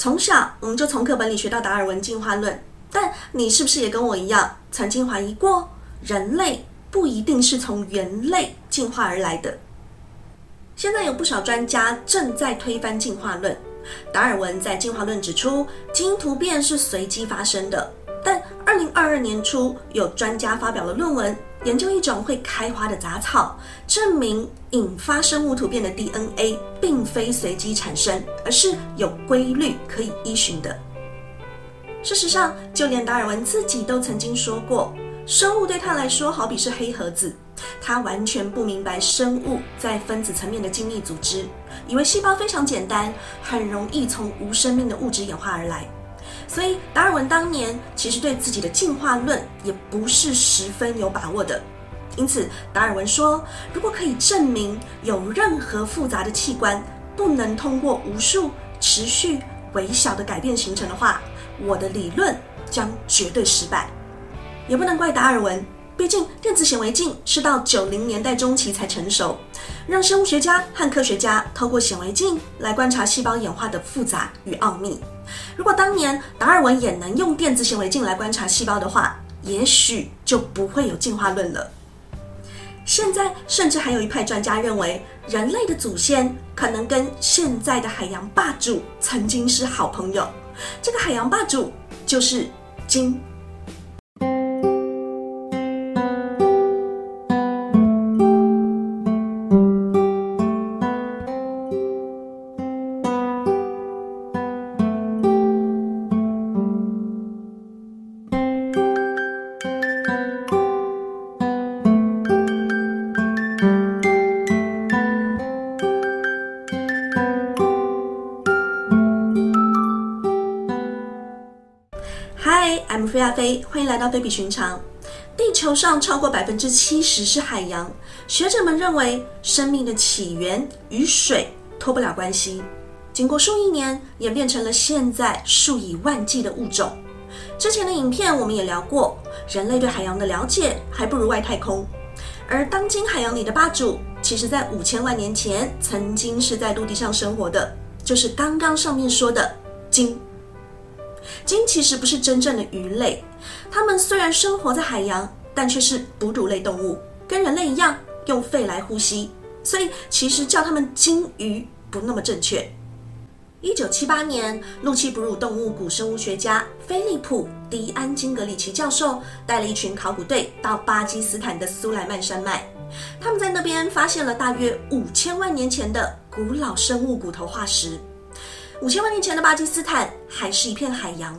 从小我们就从课本里学到达尔文进化论，但你是不是也跟我一样，曾经怀疑过人类不一定是从猿类进化而来的？现在有不少专家正在推翻进化论。达尔文在进化论指出，基因突变是随机发生的。但二零二二年初，有专家发表了论文，研究一种会开花的杂草，证明引发生物突变的 DNA 并非随机产生，而是有规律可以依循的。事实上，就连达尔文自己都曾经说过，生物对他来说好比是黑盒子。他完全不明白生物在分子层面的精密组织，以为细胞非常简单，很容易从无生命的物质演化而来。所以达尔文当年其实对自己的进化论也不是十分有把握的。因此，达尔文说，如果可以证明有任何复杂的器官不能通过无数持续微小的改变形成的话，我的理论将绝对失败。也不能怪达尔文。毕竟，电子显微镜是到九零年代中期才成熟，让生物学家和科学家透过显微镜来观察细胞演化的复杂与奥秘。如果当年达尔文也能用电子显微镜来观察细胞的话，也许就不会有进化论了。现在，甚至还有一派专家认为，人类的祖先可能跟现在的海洋霸主曾经是好朋友。这个海洋霸主就是鲸。到非比寻常。地球上超过百分之七十是海洋，学者们认为生命的起源与水脱不了关系。经过数亿年，演变成了现在数以万计的物种。之前的影片我们也聊过，人类对海洋的了解还不如外太空。而当今海洋里的霸主，其实在五千万年前曾经是在陆地上生活的，就是刚刚上面说的鲸。鲸其实不是真正的鱼类，它们虽然生活在海洋，但却是哺乳类动物，跟人类一样用肺来呼吸，所以其实叫它们鲸鱼不那么正确。一九七八年，陆栖哺乳动物古生物学家菲利普·迪安金格里奇教授带了一群考古队到巴基斯坦的苏莱曼山脉，他们在那边发现了大约五千万年前的古老生物骨头化石。五千万年前的巴基斯坦还是一片海洋。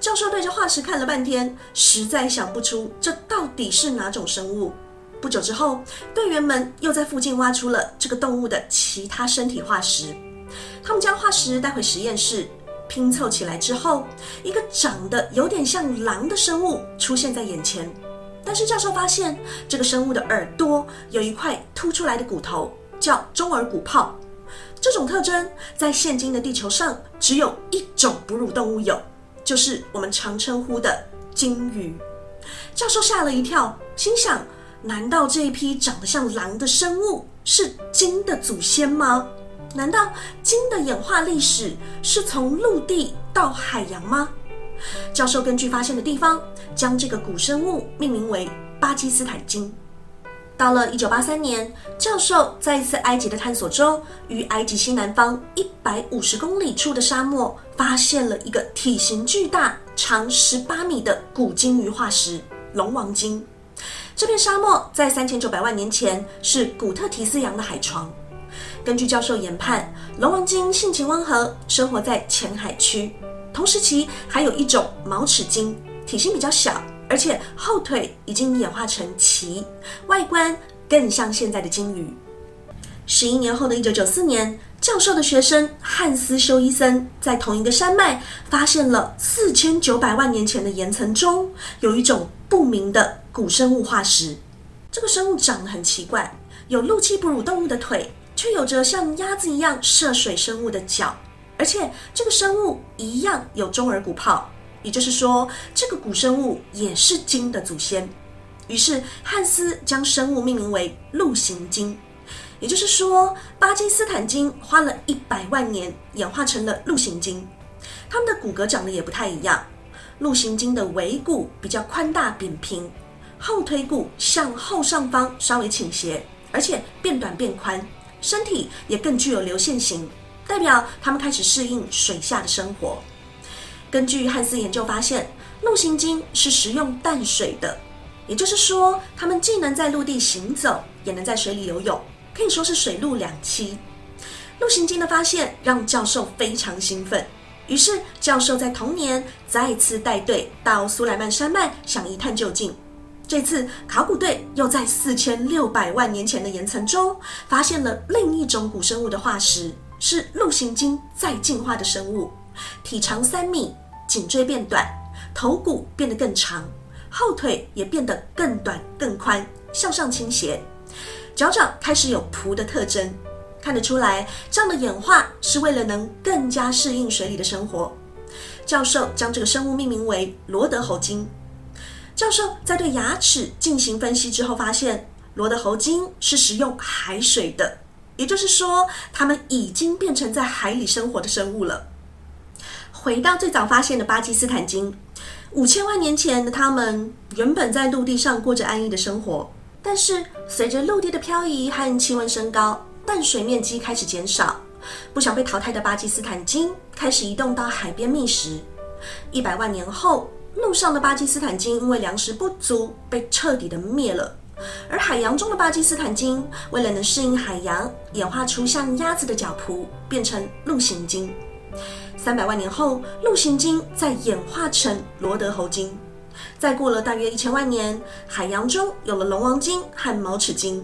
教授对着化石看了半天，实在想不出这到底是哪种生物。不久之后，队员们又在附近挖出了这个动物的其他身体化石。他们将化石带回实验室，拼凑起来之后，一个长得有点像狼的生物出现在眼前。但是教授发现，这个生物的耳朵有一块凸出来的骨头，叫中耳骨泡。这种特征在现今的地球上只有一种哺乳动物有，就是我们常称呼的鲸鱼。教授吓了一跳，心想：难道这一批长得像狼的生物是鲸的祖先吗？难道鲸的演化历史是从陆地到海洋吗？教授根据发现的地方，将这个古生物命名为巴基斯坦鲸。到了一九八三年，教授在一次埃及的探索中，于埃及西南方一百五十公里处的沙漠，发现了一个体型巨大、长十八米的古鲸鱼化石——龙王鲸。这片沙漠在三千九百万年前是古特提斯洋的海床。根据教授研判，龙王鲸性情温和，生活在浅海区。同时期还有一种毛齿鲸，体型比较小。而且后腿已经演化成鳍，外观更像现在的鲸鱼。十一年后的一九九四年，教授的学生汉斯修伊森在同一个山脉发现了四千九百万年前的岩层中有一种不明的古生物化石。这个生物长得很奇怪，有陆栖哺乳动物的腿，却有着像鸭子一样涉水生物的脚，而且这个生物一样有中耳骨泡。也就是说，这个古生物也是鲸的祖先。于是汉斯将生物命名为陆行鲸。也就是说，巴基斯坦鲸花了一百万年演化成了陆行鲸。它们的骨骼长得也不太一样。陆行鲸的尾骨比较宽大扁平，后腿骨向后上方稍微倾斜，而且变短变宽，身体也更具有流线型，代表它们开始适应水下的生活。根据汉斯研究发现，陆行鲸是食用淡水的，也就是说，它们既能在陆地行走，也能在水里游泳，可以说是水陆两栖。陆行鲸的发现让教授非常兴奋。于是，教授在同年再次带队到苏莱曼山脉，想一探究竟。这次，考古队又在四千六百万年前的岩层中发现了另一种古生物的化石，是陆行鲸再进化的生物，体长三米，颈椎变短，头骨变得更长，后腿也变得更短更宽，向上倾斜，脚掌开始有蹼的特征。看得出来，这样的演化是为了能更加适应水里的生活。教授将这个生物命名为罗德侯鲸。教授在对牙齿进行分析之后，发现罗德侯鲸是食用海水的，也就是说，它们已经变成在海里生活的生物了。回到最早发现的巴基斯坦鲸，五千万年前的他们原本在陆地上过着安逸的生活，但是随着陆地的漂移和气温升高。淡水面积开始减少，不想被淘汰的巴基斯坦鲸开始移动到海边觅食。一百万年后，陆上的巴基斯坦鲸因为粮食不足被彻底的灭了，而海洋中的巴基斯坦鲸为了能适应海洋，演化出像鸭子的脚蹼，变成陆行鲸。三百万年后，陆行鲸再演化成罗德侯鲸。再过了大约一千万年，海洋中有了龙王鲸和毛齿鲸。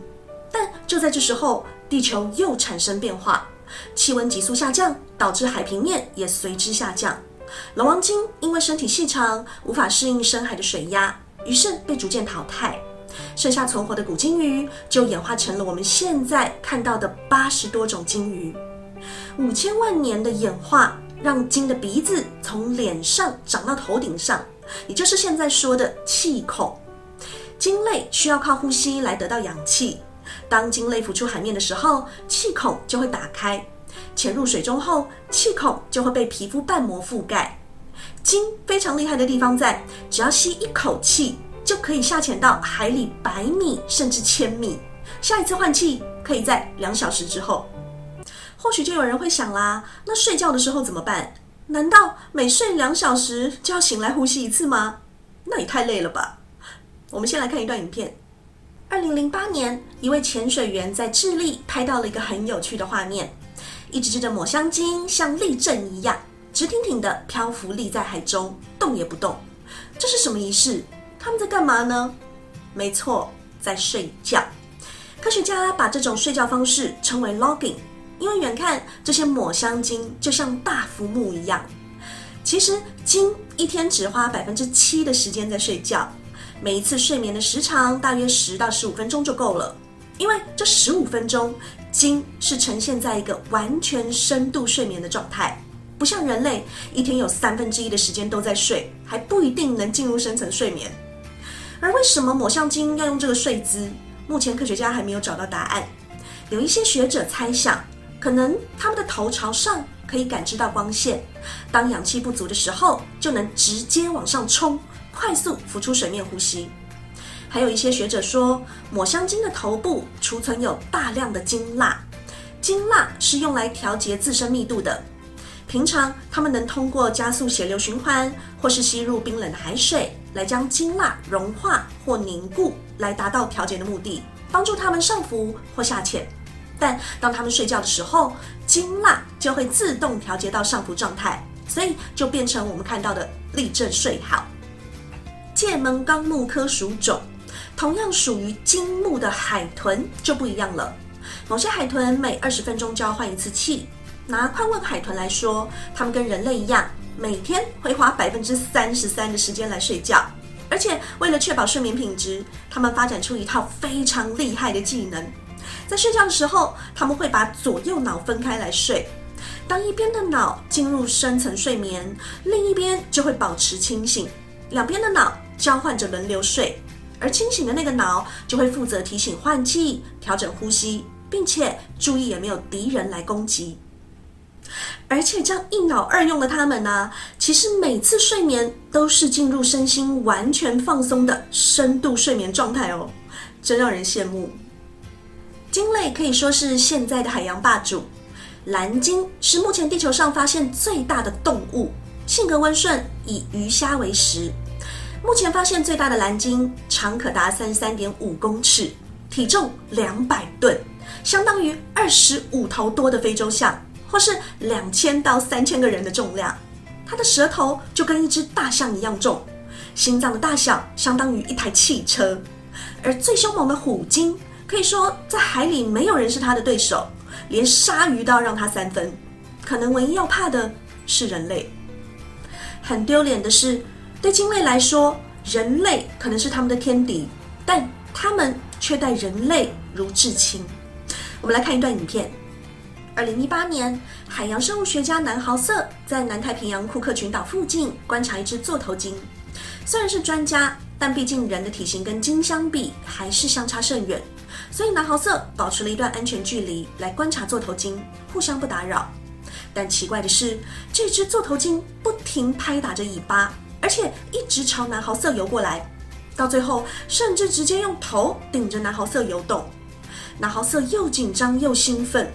但就在这时候，地球又产生变化，气温急速下降，导致海平面也随之下降。龙王鲸因为身体细长，无法适应深海的水压，于是被逐渐淘汰。剩下存活的古鲸鱼就演化成了我们现在看到的八十多种鲸鱼。五千万年的演化让鲸的鼻子从脸上长到头顶上，也就是现在说的气孔。鲸类需要靠呼吸来得到氧气。当鲸类浮出海面的时候，气孔就会打开，潜入水中后，气孔就会被皮肤瓣膜覆盖。鲸非常厉害的地方在，只要吸一口气，就可以下潜到海里百米甚至千米。下一次换气可以在两小时之后。或许就有人会想啦，那睡觉的时候怎么办？难道每睡两小时就要醒来呼吸一次吗？那也太累了吧。我们先来看一段影片。二零零八年，一位潜水员在智利拍到了一个很有趣的画面：一只只的抹香鲸像立正一样，直挺挺的漂浮立在海中，动也不动。这是什么仪式？他们在干嘛呢？没错，在睡觉。科学家把这种睡觉方式称为 logging，因为远看这些抹香鲸就像大浮木一样。其实，鲸一天只花百分之七的时间在睡觉。每一次睡眠的时长大约十到十五分钟就够了，因为这十五分钟，鲸是呈现在一个完全深度睡眠的状态，不像人类一天有三分之一的时间都在睡，还不一定能进入深层睡眠。而为什么抹香鲸要用这个睡姿？目前科学家还没有找到答案。有一些学者猜想，可能他们的头朝上可以感知到光线，当氧气不足的时候，就能直接往上冲。快速浮出水面呼吸，还有一些学者说，抹香鲸的头部储存有大量的鲸蜡，鲸蜡是用来调节自身密度的。平常它们能通过加速血流循环，或是吸入冰冷的海水，来将鲸蜡融化或凝固，来达到调节的目的，帮助它们上浮或下潜。但当他们睡觉的时候，鲸蜡就会自动调节到上浮状态，所以就变成我们看到的立正睡好。界门纲目科属种，同样属于鲸目的海豚就不一样了。某些海豚每二十分钟就要换一次气。拿宽吻海豚来说，它们跟人类一样，每天会花百分之三十三的时间来睡觉。而且为了确保睡眠品质，它们发展出一套非常厉害的技能。在睡觉的时候，他们会把左右脑分开来睡。当一边的脑进入深层睡眠，另一边就会保持清醒。两边的脑。交换着轮流睡，而清醒的那个脑就会负责提醒换气、调整呼吸，并且注意有没有敌人来攻击。而且这样一脑二用的他们呢，其实每次睡眠都是进入身心完全放松的深度睡眠状态哦，真让人羡慕。鲸类可以说是现在的海洋霸主，蓝鲸是目前地球上发现最大的动物，性格温顺，以鱼虾为食。目前发现最大的蓝鲸长可达三十三点五公尺，体重两百吨，相当于二十五头多的非洲象。或是两千到三千个人的重量，它的舌头就跟一只大象一样重，心脏的大小相当于一台汽车。而最凶猛的虎鲸，可以说在海里没有人是它的对手，连鲨鱼都要让它三分。可能唯一要怕的是人类。很丢脸的是，对鲸类来说，人类可能是他们的天敌，但他们却待人类如至亲。我们来看一段影片。二零一八年，海洋生物学家南豪瑟在南太平洋库克群岛附近观察一只座头鲸。虽然是专家，但毕竟人的体型跟鲸相比还是相差甚远，所以南豪瑟保持了一段安全距离来观察座头鲸，互相不打扰。但奇怪的是，这只座头鲸不停拍打着尾巴，而且一直朝南豪瑟游过来，到最后甚至直接用头顶着南豪瑟游动。南豪瑟又紧张又兴奋。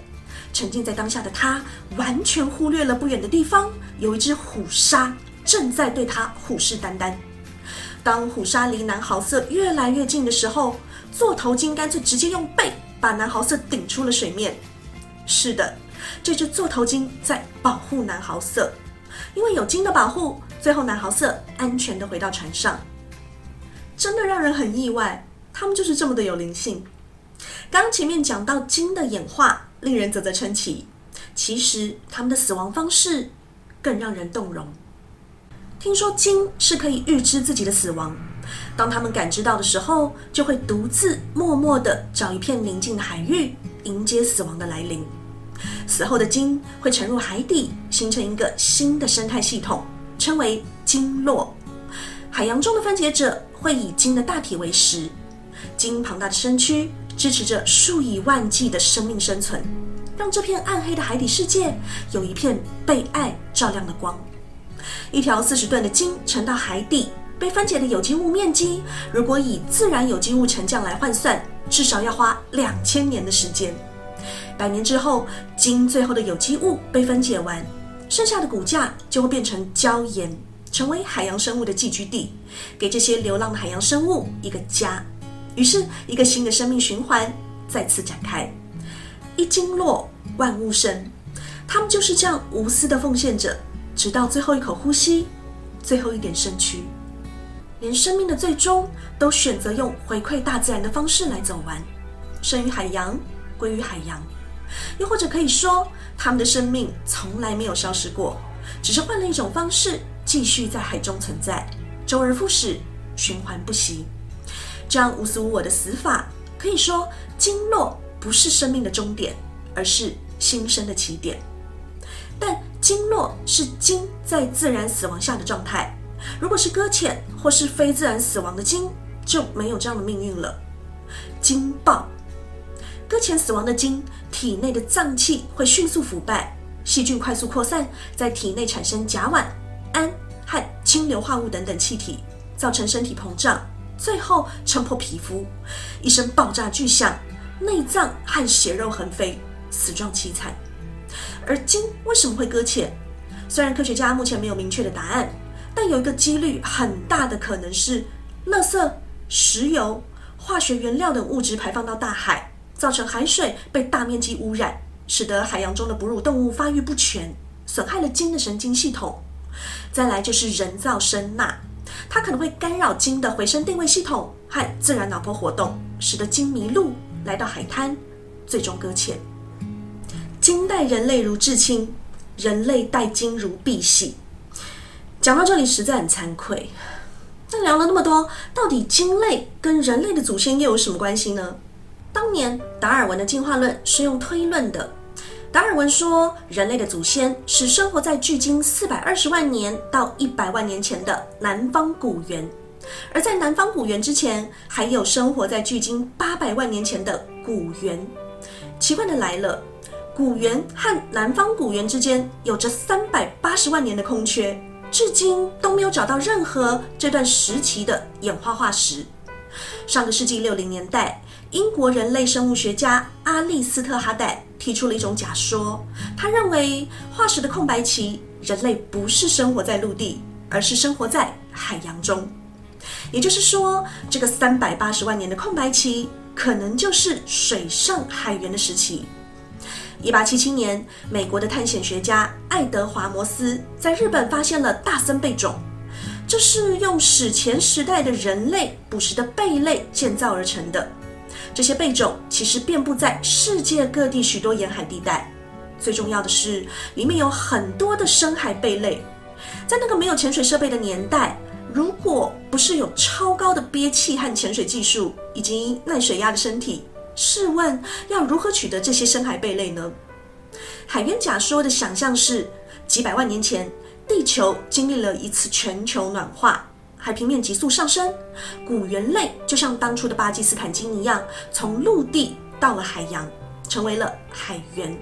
沉浸在当下的他，完全忽略了不远的地方有一只虎鲨正在对他虎视眈眈。当虎鲨离南豪瑟越来越近的时候，座头鲸干脆直接用背把南豪瑟顶出了水面。是的，这只座头鲸在保护南豪瑟，因为有鲸的保护，最后南豪瑟安全的回到船上。真的让人很意外，他们就是这么的有灵性。刚前面讲到鲸的演化。令人啧啧称奇。其实他们的死亡方式更让人动容。听说鲸是可以预知自己的死亡，当他们感知到的时候，就会独自默默地找一片宁静的海域，迎接死亡的来临。死后的鲸会沉入海底，形成一个新的生态系统，称为鲸落。海洋中的分解者会以鲸的大体为食，鲸庞大的身躯。支持着数以万计的生命生存，让这片暗黑的海底世界有一片被爱照亮的光。一条四十吨的鲸沉到海底，被分解的有机物面积，如果以自然有机物沉降来换算，至少要花两千年的时间。百年之后，鲸最后的有机物被分解完，剩下的骨架就会变成礁岩，成为海洋生物的寄居地，给这些流浪的海洋生物一个家。于是，一个新的生命循环再次展开。一经落，万物生。他们就是这样无私的奉献着，直到最后一口呼吸，最后一点身躯，连生命的最终都选择用回馈大自然的方式来走完。生于海洋，归于海洋。又或者可以说，他们的生命从来没有消失过，只是换了一种方式，继续在海中存在，周而复始，循环不息。这样无私无我的死法，可以说经络不是生命的终点，而是新生的起点。但经络是鲸在自然死亡下的状态，如果是搁浅或是非自然死亡的鲸，就没有这样的命运了。鲸爆，搁浅死亡的鲸体内的脏器会迅速腐败，细菌快速扩散，在体内产生甲烷、氨和氢硫化物等等气体，造成身体膨胀。最后撑破皮肤，一声爆炸巨响，内脏和血肉横飞，死状凄惨。而鲸为什么会搁浅？虽然科学家目前没有明确的答案，但有一个几率很大的可能是，垃圾、石油、化学原料等物质排放到大海，造成海水被大面积污染，使得海洋中的哺乳动物发育不全，损害了鲸的神经系统。再来就是人造声呐。它可能会干扰鲸的回声定位系统和自然脑波活动，使得鲸迷路来到海滩，最终搁浅。鲸待人类如至亲，人类待鲸如婢系。讲到这里实在很惭愧。那聊了那么多，到底鲸类跟人类的祖先又有什么关系呢？当年达尔文的进化论是用推论的。达尔文说，人类的祖先是生活在距今四百二十万年到一百万年前的南方古猿，而在南方古猿之前，还有生活在距今八百万年前的古猿。奇怪的来了，古猿和南方古猿之间有着三百八十万年的空缺，至今都没有找到任何这段时期的演化化石。上个世纪六零年代，英国人类生物学家阿利斯特哈代提出了一种假说，他认为化石的空白期，人类不是生活在陆地，而是生活在海洋中。也就是说，这个三百八十万年的空白期，可能就是水上海源的时期。一八七七年，美国的探险学家爱德华摩斯在日本发现了大森贝种，这是用史前时代的人类捕食的贝类建造而成的。这些贝种其实遍布在世界各地许多沿海地带，最重要的是，里面有很多的深海贝类。在那个没有潜水设备的年代。如果不是有超高的憋气和潜水技术，以及耐水压的身体，试问要如何取得这些深海贝类呢？海渊假说的想象是，几百万年前，地球经历了一次全球暖化，海平面急速上升，古猿类就像当初的巴基斯坦鲸一样，从陆地到了海洋，成为了海猿。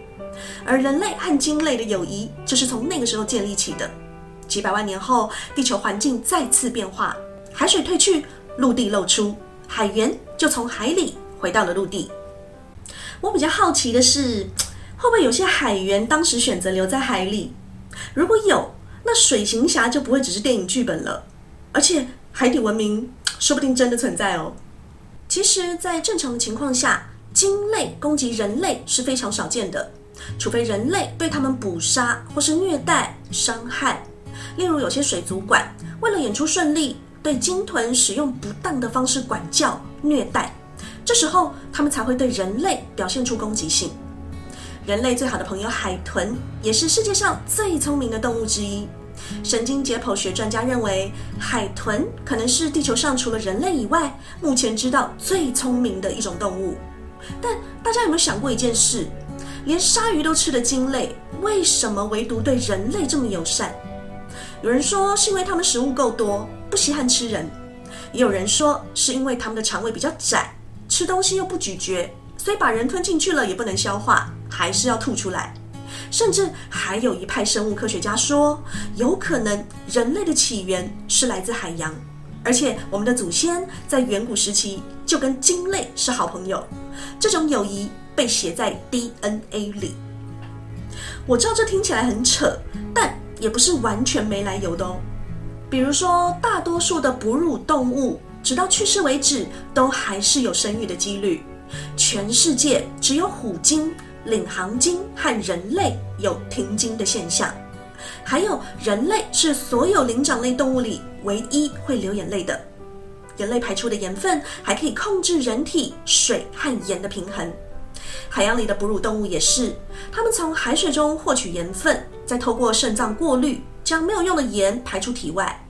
而人类和鲸类的友谊，就是从那个时候建立起的。几百万年后，地球环境再次变化，海水退去，陆地露出，海猿就从海里回到了陆地。我比较好奇的是，会不会有些海员当时选择留在海里？如果有，那水行侠就不会只是电影剧本了，而且海底文明说不定真的存在哦。其实，在正常的情况下，鲸类攻击人类是非常少见的，除非人类对他们捕杀或是虐待伤害。例如，有些水族馆为了演出顺利，对鲸豚使用不当的方式管教、虐待，这时候他们才会对人类表现出攻击性。人类最好的朋友海豚，也是世界上最聪明的动物之一。神经解剖学专家认为，海豚可能是地球上除了人类以外，目前知道最聪明的一种动物。但大家有没有想过一件事？连鲨鱼都吃的鲸类，为什么唯独对人类这么友善？有人说是因为它们食物够多，不稀罕吃人；也有人说是因为它们的肠胃比较窄，吃东西又不咀嚼，所以把人吞进去了也不能消化，还是要吐出来。甚至还有一派生物科学家说，有可能人类的起源是来自海洋，而且我们的祖先在远古时期就跟鲸类是好朋友，这种友谊被写在 DNA 里。我知道这听起来很扯，但。也不是完全没来由的哦。比如说，大多数的哺乳动物，直到去世为止，都还是有生育的几率。全世界只有虎鲸、领航鲸和人类有停经的现象。还有，人类是所有灵长类动物里唯一会流眼泪的。人类排出的盐分还可以控制人体水和盐的平衡。海洋里的哺乳动物也是，它们从海水中获取盐分，再透过肾脏过滤，将没有用的盐排出体外。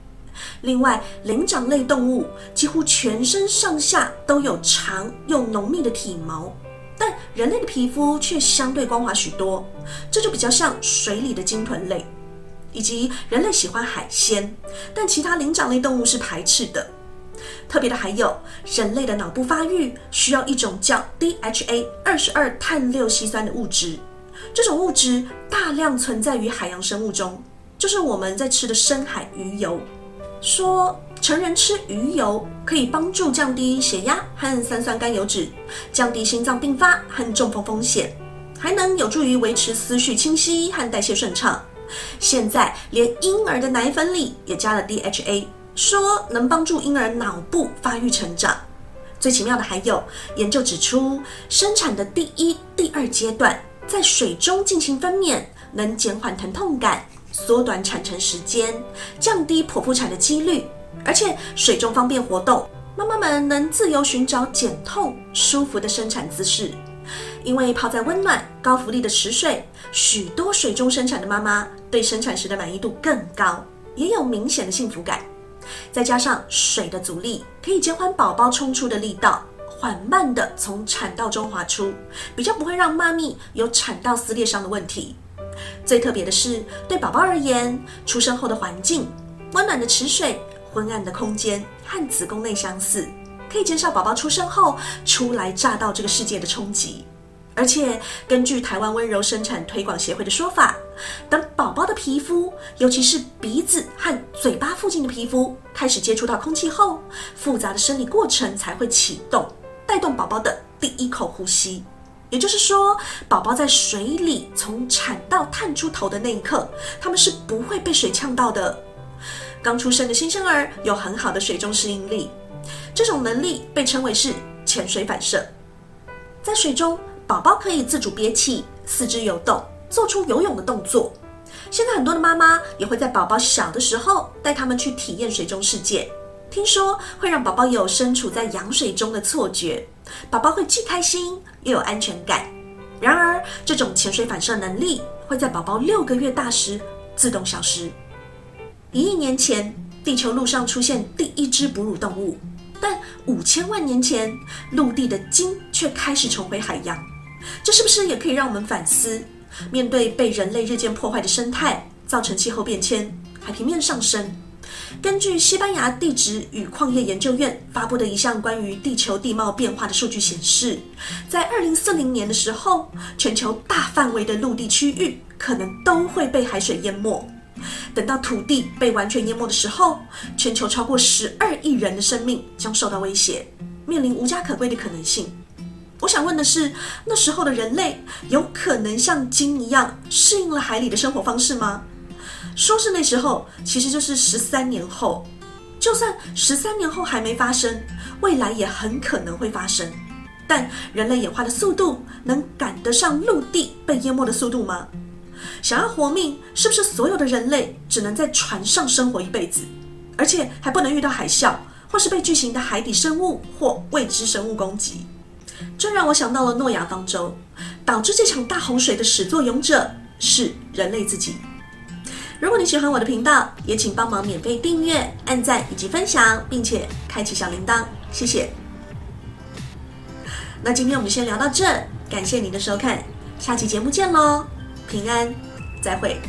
另外，灵长类动物几乎全身上下都有长又浓密的体毛，但人类的皮肤却相对光滑许多，这就比较像水里的鲸豚类。以及人类喜欢海鲜，但其他灵长类动物是排斥的。特别的还有，人类的脑部发育需要一种叫 DHA 二十二碳六烯酸的物质，这种物质大量存在于海洋生物中，就是我们在吃的深海鱼油。说成人吃鱼油可以帮助降低血压和三酸甘油脂，降低心脏病发和中风风险，还能有助于维持思绪清晰和代谢顺畅。现在连婴儿的奶粉里也加了 DHA。说能帮助婴儿脑部发育成长。最奇妙的还有，研究指出，生产的第一、第二阶段在水中进行分娩，能减缓疼痛感，缩短产程时间，降低剖腹产的几率，而且水中方便活动，妈妈们能自由寻找减痛、舒服的生产姿势。因为泡在温暖、高浮力的池水，许多水中生产的妈妈对生产时的满意度更高，也有明显的幸福感。再加上水的阻力，可以减缓宝宝冲出的力道，缓慢地从产道中滑出，比较不会让妈咪有产道撕裂伤的问题。最特别的是，对宝宝而言，出生后的环境，温暖的池水、昏暗的空间和子宫内相似，可以减少宝宝出生后初来乍到这个世界的冲击。而且根据台湾温柔生产推广协会的说法，等宝宝的皮肤，尤其是鼻子和嘴巴附近的皮肤开始接触到空气后，复杂的生理过程才会启动，带动宝宝的第一口呼吸。也就是说，宝宝在水里从产道探出头的那一刻，他们是不会被水呛到的。刚出生的新生儿有很好的水中适应力，这种能力被称为是潜水反射。在水中，宝宝可以自主憋气，四肢游动，做出游泳的动作。现在很多的妈妈也会在宝宝小的时候带他们去体验水中世界，听说会让宝宝有身处在羊水中的错觉。宝宝会既开心又有安全感。然而，这种潜水反射能力会在宝宝六个月大时自动消失。一亿年前，地球陆上出现第一只哺乳动物，但五千万年前，陆地的鲸却开始重回海洋。这是不是也可以让我们反思？面对被人类日渐破坏的生态，造成气候变迁、海平面上升。根据西班牙地质与矿业研究院发布的一项关于地球地貌变化的数据显示，在二零四零年的时候，全球大范围的陆地区域可能都会被海水淹没。等到土地被完全淹没的时候，全球超过十二亿人的生命将受到威胁，面临无家可归的可能性。我想问的是，那时候的人类有可能像鲸一样适应了海里的生活方式吗？说是那时候，其实就是十三年后。就算十三年后还没发生，未来也很可能会发生。但人类演化的速度能赶得上陆地被淹没的速度吗？想要活命，是不是所有的人类只能在船上生活一辈子，而且还不能遇到海啸，或是被巨型的海底生物或未知生物攻击？这让我想到了诺亚方舟，导致这场大洪水的始作俑者是人类自己。如果你喜欢我的频道，也请帮忙免费订阅、按赞以及分享，并且开启小铃铛，谢谢。那今天我们先聊到这，感谢您的收看，下期节目见喽，平安，再会。